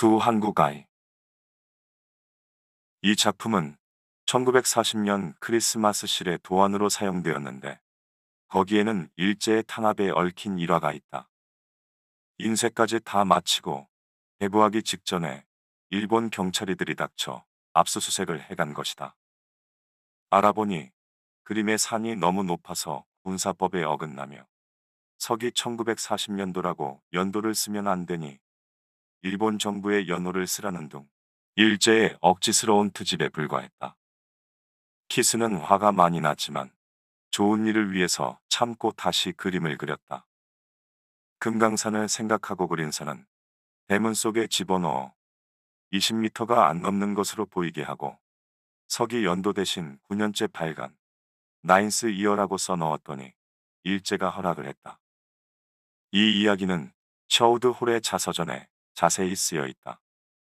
두 한국 아이. 이 작품은 1940년 크리스마스 실의 도안으로 사용되었는데 거기에는 일제의 탄압에 얽힌 일화가 있다. 인쇄까지 다 마치고 배부하기 직전에 일본 경찰이 들이닥쳐 압수수색을 해간 것이다. 알아보니 그림의 산이 너무 높아서 군사법에 어긋나며 서기 1940년도라고 연도를 쓰면 안 되니 일본 정부의 연호를 쓰라는 둥 일제의 억지스러운 트집에 불과했다. 키스는 화가 많이 났지만 좋은 일을 위해서 참고 다시 그림을 그렸다. 금강산을 생각하고 그린 산은 대문 속에 집어넣어 20m가 안 넘는 것으로 보이게 하고 서기 연도 대신 9년째 발간 나인스 이어라고 써넣었더니 일제가 허락을 했다. 이 이야기는 셔우드 홀의 자서전에 자세히 쓰여 있다.